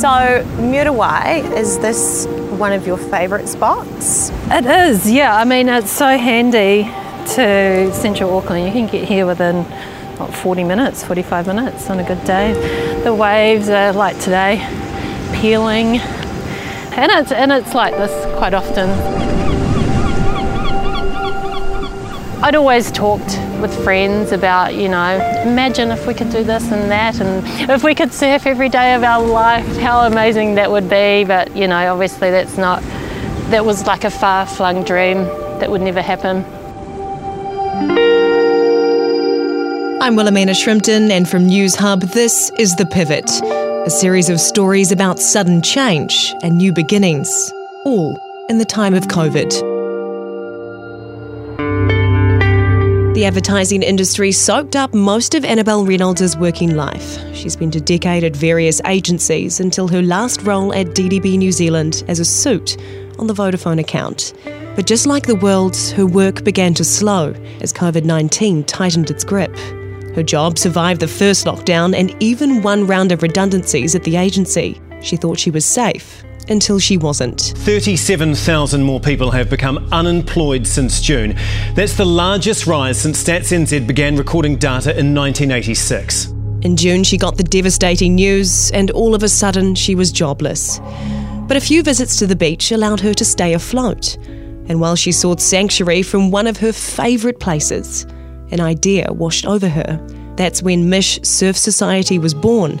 So, Muriwai, is this one of your favourite spots? It is, yeah. I mean, it's so handy to central Auckland. You can get here within what, 40 minutes, 45 minutes on a good day. The waves are like today, peeling, and it's and it's like this quite often. I'd always talked with friends about, you know, imagine if we could do this and that, and if we could surf every day of our life, how amazing that would be. But, you know, obviously that's not, that was like a far flung dream that would never happen. I'm Wilhelmina Shrimpton, and from Newshub, this is The Pivot, a series of stories about sudden change and new beginnings, all in the time of COVID. The advertising industry soaked up most of Annabelle Reynolds' working life. She spent a decade at various agencies until her last role at DDB New Zealand as a suit on the Vodafone account. But just like the world, her work began to slow as COVID 19 tightened its grip. Her job survived the first lockdown and even one round of redundancies at the agency. She thought she was safe until she wasn't. 37,000 more people have become unemployed since June. That's the largest rise since Stats NZ began recording data in 1986. In June, she got the devastating news, and all of a sudden, she was jobless. But a few visits to the beach allowed her to stay afloat. And while she sought sanctuary from one of her favourite places, an idea washed over her. That's when Mish Surf Society was born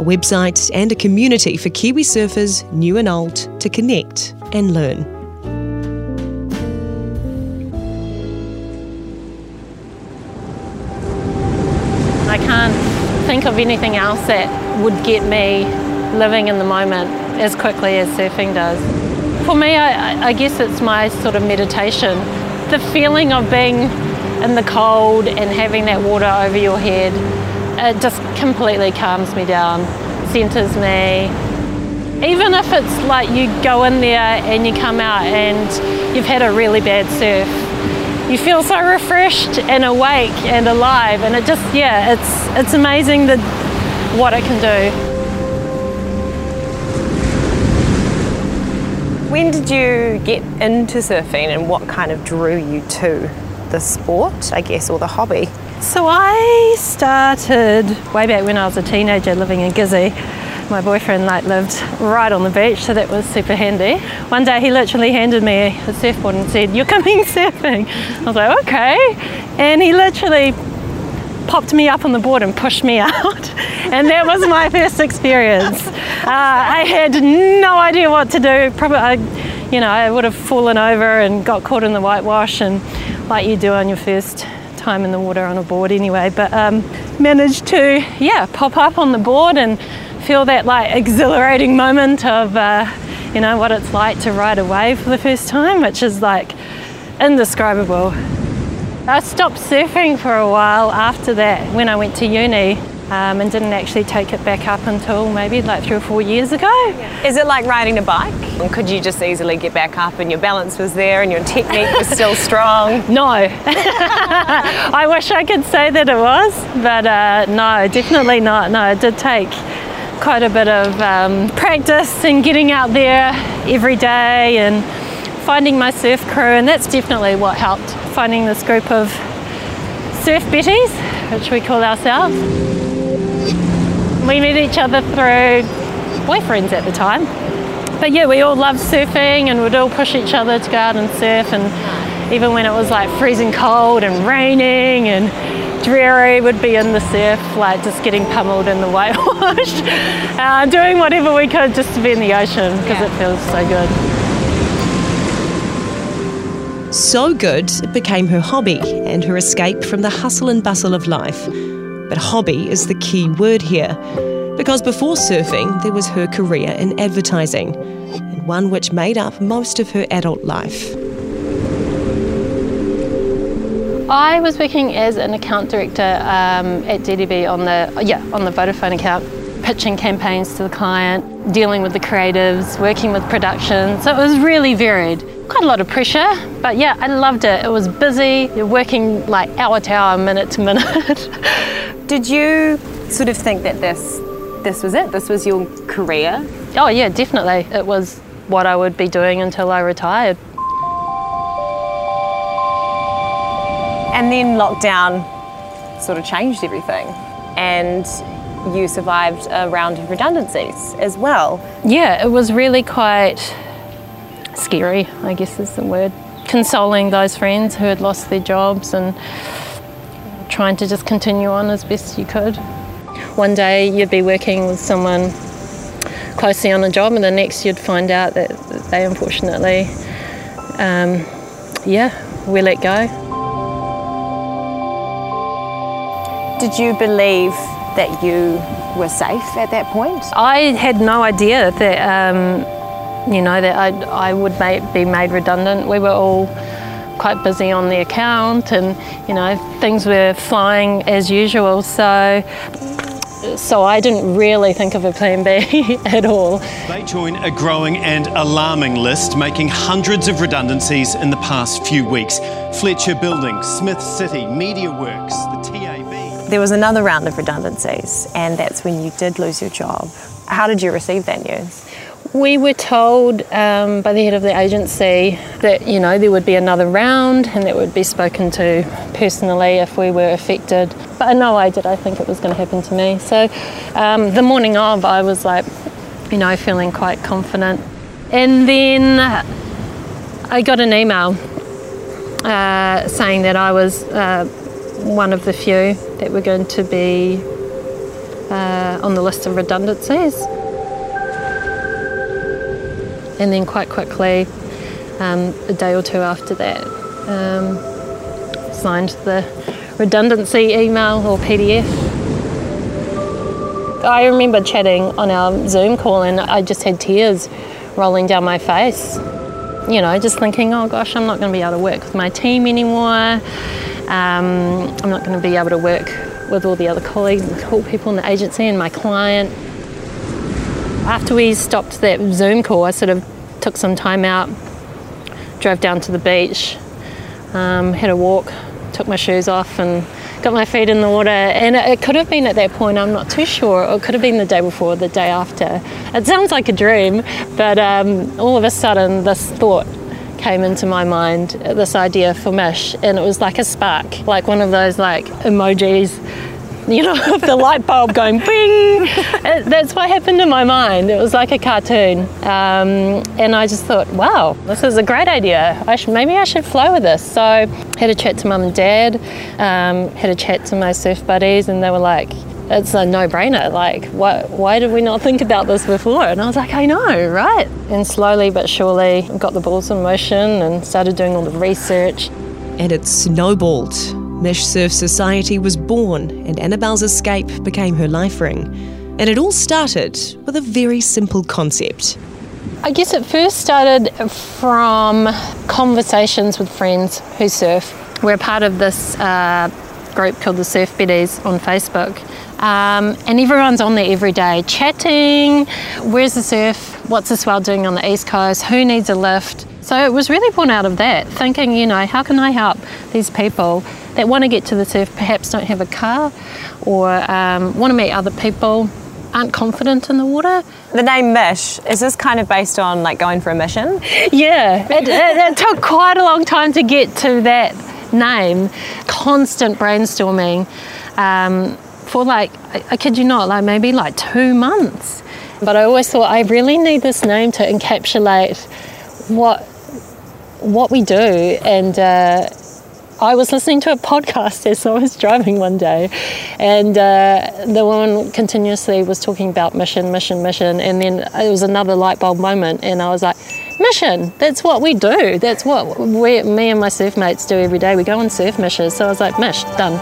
a website and a community for Kiwi surfers, new and old, to connect and learn. I can't think of anything else that would get me living in the moment as quickly as surfing does. For me, I, I guess it's my sort of meditation. The feeling of being in the cold and having that water over your head it just completely calms me down, centers me. Even if it's like you go in there and you come out and you've had a really bad surf, you feel so refreshed and awake and alive, and it just yeah, it's it's amazing that what it can do. When did you get into surfing and what kind of drew you to the sport, I guess, or the hobby? So I started way back when I was a teenager living in Gizzy. My boyfriend like lived right on the beach, so that was super handy. One day he literally handed me a surfboard and said, "You're coming surfing." I was like, "Okay," and he literally popped me up on the board and pushed me out, and that was my first experience. Uh, I had no idea what to do. Probably, I, you know, I would have fallen over and got caught in the whitewash, and like you do on your first time in the water on a board anyway, but um, managed to, yeah, pop up on the board and feel that like exhilarating moment of, uh, you know, what it's like to ride a wave for the first time, which is like indescribable. I stopped surfing for a while after that when I went to uni um, and didn't actually take it back up until maybe like three or four years ago. Is it like riding a bike? Could you just easily get back up and your balance was there and your technique was still strong? No. I wish I could say that it was, but uh, no, definitely not. No, it did take quite a bit of um, practice and getting out there every day and finding my surf crew, and that's definitely what helped. Finding this group of surf betties, which we call ourselves. We met each other through boyfriends at the time. But yeah, we all loved surfing and we'd all push each other to go out and surf. And even when it was like freezing cold and raining and dreary, we'd be in the surf, like just getting pummeled in the whitewash, uh, doing whatever we could just to be in the ocean because yeah. it feels so good. So good, it became her hobby and her escape from the hustle and bustle of life. But hobby is the key word here. Because before surfing, there was her career in advertising, and one which made up most of her adult life. I was working as an account director um, at DDB on the yeah on the Vodafone account, pitching campaigns to the client, dealing with the creatives, working with production. So it was really varied. Quite a lot of pressure, but yeah, I loved it. It was busy. You're working like hour to hour, minute to minute. Did you sort of think that this this was it? This was your career? Oh, yeah, definitely. It was what I would be doing until I retired. And then lockdown sort of changed everything. And you survived a round of redundancies as well. Yeah, it was really quite scary, I guess is the word. Consoling those friends who had lost their jobs and trying to just continue on as best you could. One day you'd be working with someone closely on a job, and the next you'd find out that they unfortunately, um, yeah, we let go. Did you believe that you were safe at that point? I had no idea that, um, you know, that I'd, I would be made redundant. We were all quite busy on the account and, you know, things were flying as usual. So, so I didn't really think of a plan B at all. They join a growing and alarming list, making hundreds of redundancies in the past few weeks. Fletcher Building, Smith City, MediaWorks, the TAB. There was another round of redundancies, and that's when you did lose your job. How did you receive that news? We were told um, by the head of the agency that you know there would be another round and that would be spoken to personally if we were affected. But no way did I think it was going to happen to me. So um, the morning of, I was like, you know, feeling quite confident. And then I got an email uh, saying that I was uh, one of the few that were going to be uh, on the list of redundancies and then quite quickly, um, a day or two after that, um, signed the redundancy email or PDF. I remember chatting on our Zoom call and I just had tears rolling down my face. You know, just thinking, oh gosh, I'm not going to be able to work with my team anymore. Um, I'm not going to be able to work with all the other colleagues and cool people in the agency and my client. After we stopped that Zoom call, I sort of took some time out, drove down to the beach, um, had a walk, took my shoes off, and got my feet in the water. And it, could have been at that point, I'm not too sure. It could have been the day before, the day after. It sounds like a dream, but um, all of a sudden, this thought came into my mind this idea for Mish, and it was like a spark, like one of those like emojis you know, the light bulb going bing. That's what happened in my mind. It was like a cartoon. Um, and I just thought, wow, this is a great idea. I should, maybe I should flow with this. So I had a chat to mum and dad, um, had a chat to my surf buddies, and they were like, it's a no-brainer. Like, why, why did we not think about this before? And I was like, I know, right? And slowly but surely, got the balls in motion and started doing all the research. And it snowballed. Mish Surf Society was born, and Annabelle's escape became her life ring. And it all started with a very simple concept. I guess it first started from conversations with friends who surf. We're part of this uh, group called the Surf Betties on Facebook. Um, and everyone's on there every day chatting. Where's the surf? What's the swell doing on the east coast? Who needs a lift? So it was really born out of that, thinking, you know, how can I help these people that want to get to the surf, perhaps don't have a car or um, want to meet other people, aren't confident in the water. The name Mish, is this kind of based on like going for a mission? Yeah, it, it, it took quite a long time to get to that name. Constant brainstorming um, for like, I, I kid you not, like maybe like two months. But I always thought I really need this name to encapsulate what what we do and uh, I was listening to a podcast as I was driving one day, and uh, the woman continuously was talking about mission, mission, mission, and then it was another light bulb moment, and I was like, mission. That's what we do. That's what we, me and my surf mates do every day. We go on surf missions. So I was like, mish, done.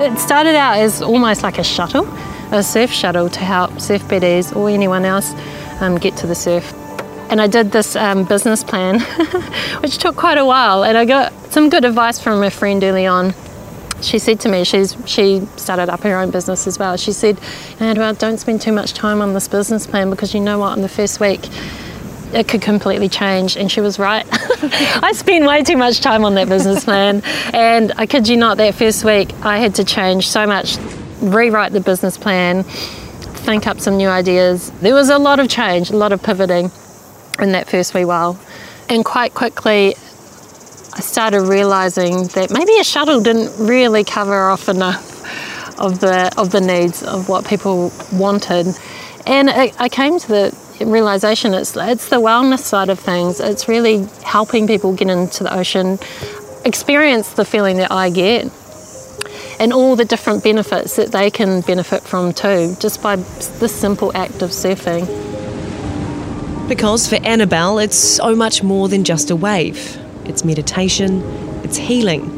it started out as almost like a shuttle, a surf shuttle to help surf betties or anyone else um, get to the surf and I did this um, business plan, which took quite a while. And I got some good advice from a friend early on. She said to me, she's she started up her own business as well. She said, well, don't spend too much time on this business plan because you know what, in the first week, it could completely change. And she was right. I spent way too much time on that business plan. and I kid you not, that first week I had to change so much, rewrite the business plan, think up some new ideas. There was a lot of change, a lot of pivoting in that first wee while. And quite quickly, I started realizing that maybe a shuttle didn't really cover off enough of the of the needs of what people wanted. And I came to the realization it's it's the wellness side of things. It's really helping people get into the ocean, experience the feeling that I get, and all the different benefits that they can benefit from too, just by this simple act of surfing. Because for Annabelle, it's so much more than just a wave. It's meditation, it's healing,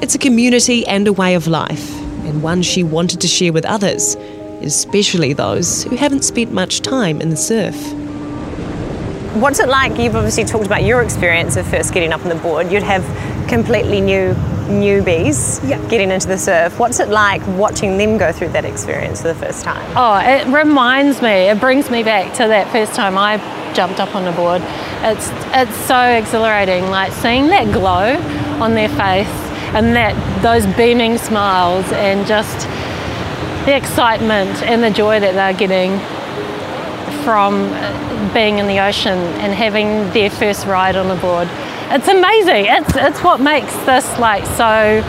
it's a community and a way of life, and one she wanted to share with others especially those who haven't spent much time in the surf. What's it like? You've obviously talked about your experience of first getting up on the board. You'd have completely new newbies getting into the surf. What's it like watching them go through that experience for the first time? Oh, it reminds me, it brings me back to that first time I jumped up on the board. It's it's so exhilarating, like seeing that glow on their face and that those beaming smiles and just the excitement and the joy that they're getting from being in the ocean and having their first ride on a board. It's amazing. It's it's what makes this like so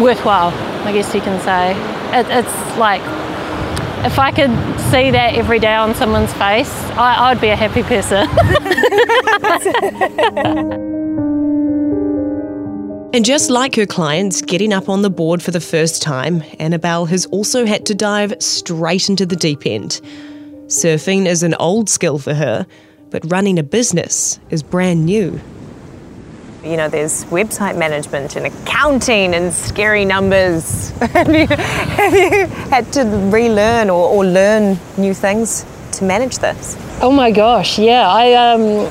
worthwhile. I guess you can say. It, it's like if I could see that every day on someone's face, I, I'd be a happy person. And just like her clients getting up on the board for the first time, Annabelle has also had to dive straight into the deep end. Surfing is an old skill for her, but running a business is brand new. You know, there's website management and accounting and scary numbers. have, you, have you had to relearn or, or learn new things to manage this? Oh my gosh, yeah. I um,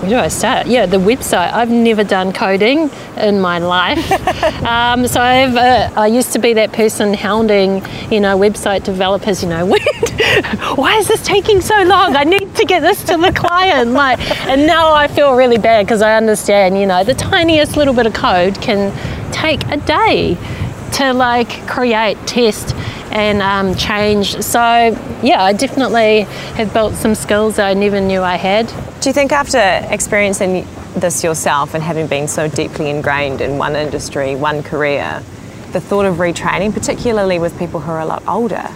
where do I start? Yeah, the website. I've never done coding in my life. um, so I've, uh, I used to be that person hounding, you know, website developers, you know, why is this taking so long? I need to get this to the client. Like, and now I feel really bad because I understand, you know, the tiniest little bit of code can take a day to like create, test, and um, change. So, yeah, I definitely have built some skills that I never knew I had. Do you think after experiencing this yourself and having been so deeply ingrained in one industry, one career, the thought of retraining, particularly with people who are a lot older,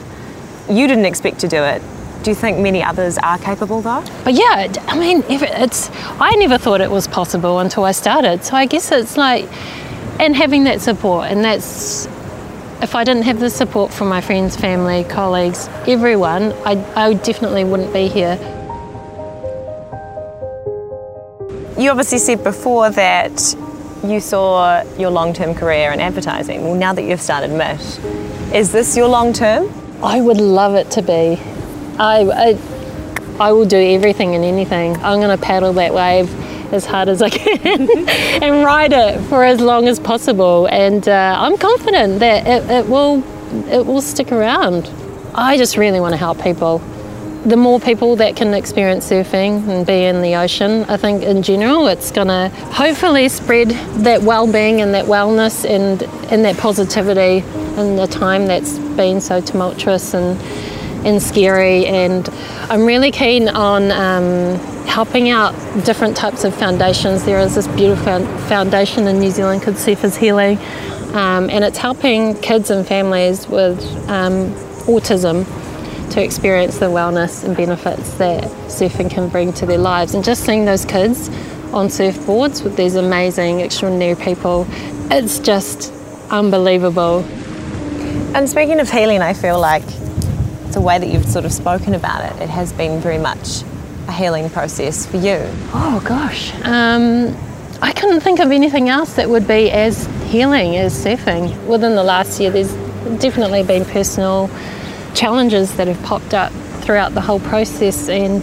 you didn't expect to do it. Do you think many others are capable though? But yeah, I mean, it's I never thought it was possible until I started. So I guess it's like, and having that support, and that's if I didn't have the support from my friends, family, colleagues, everyone, I, I definitely wouldn't be here. You obviously said before that you saw your long term career in advertising. Well, now that you've started Mish, is this your long term? I would love it to be. I, I, I will do everything and anything. I'm going to paddle that wave as hard as I can and ride it for as long as possible. And uh, I'm confident that it, it will it will stick around. I just really want to help people the more people that can experience surfing and be in the ocean, I think in general it's to hopefully spread that well-being and that wellness and, and that positivity in the time that's been so tumultuous and, and scary. And I'm really keen on um, helping out different types of foundations. There is this beautiful foundation in New Zealand called Surfers Healing, um, and it's helping kids and families with um, autism to experience the wellness and benefits that surfing can bring to their lives. And just seeing those kids on surfboards with these amazing, extraordinary people, it's just unbelievable. And speaking of healing, I feel like the way that you've sort of spoken about it, it has been very much a healing process for you. Oh gosh. Um, I couldn't think of anything else that would be as healing as surfing. Within the last year, there's definitely been personal challenges that have popped up throughout the whole process and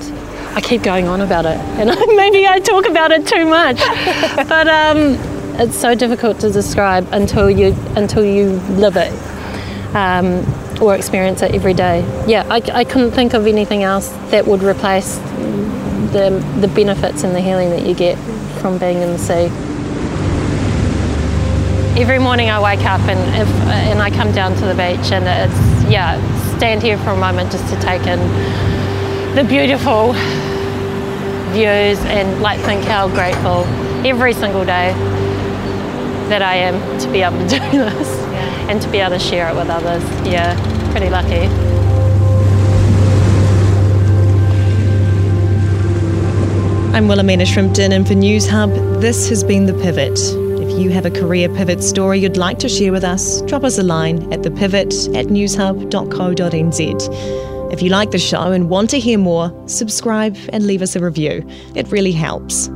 I keep going on about it and maybe I talk about it too much but um, it's so difficult to describe until you until you live it um, or experience it every day yeah I, I couldn't think of anything else that would replace the, the benefits and the healing that you get from being in the sea. Every morning I wake up and if, and I come down to the beach and it's yeah stand here for a moment just to take in the beautiful views and like think how grateful every single day that I am to be able to do this and to be able to share it with others. Yeah, pretty lucky. I'm Wilhelmina Shrimpton, and for Newshub, this has been The Pivot. If you have a career pivot story you'd like to share with us, drop us a line at thepivot at newshub.co.nz. If you like the show and want to hear more, subscribe and leave us a review. It really helps.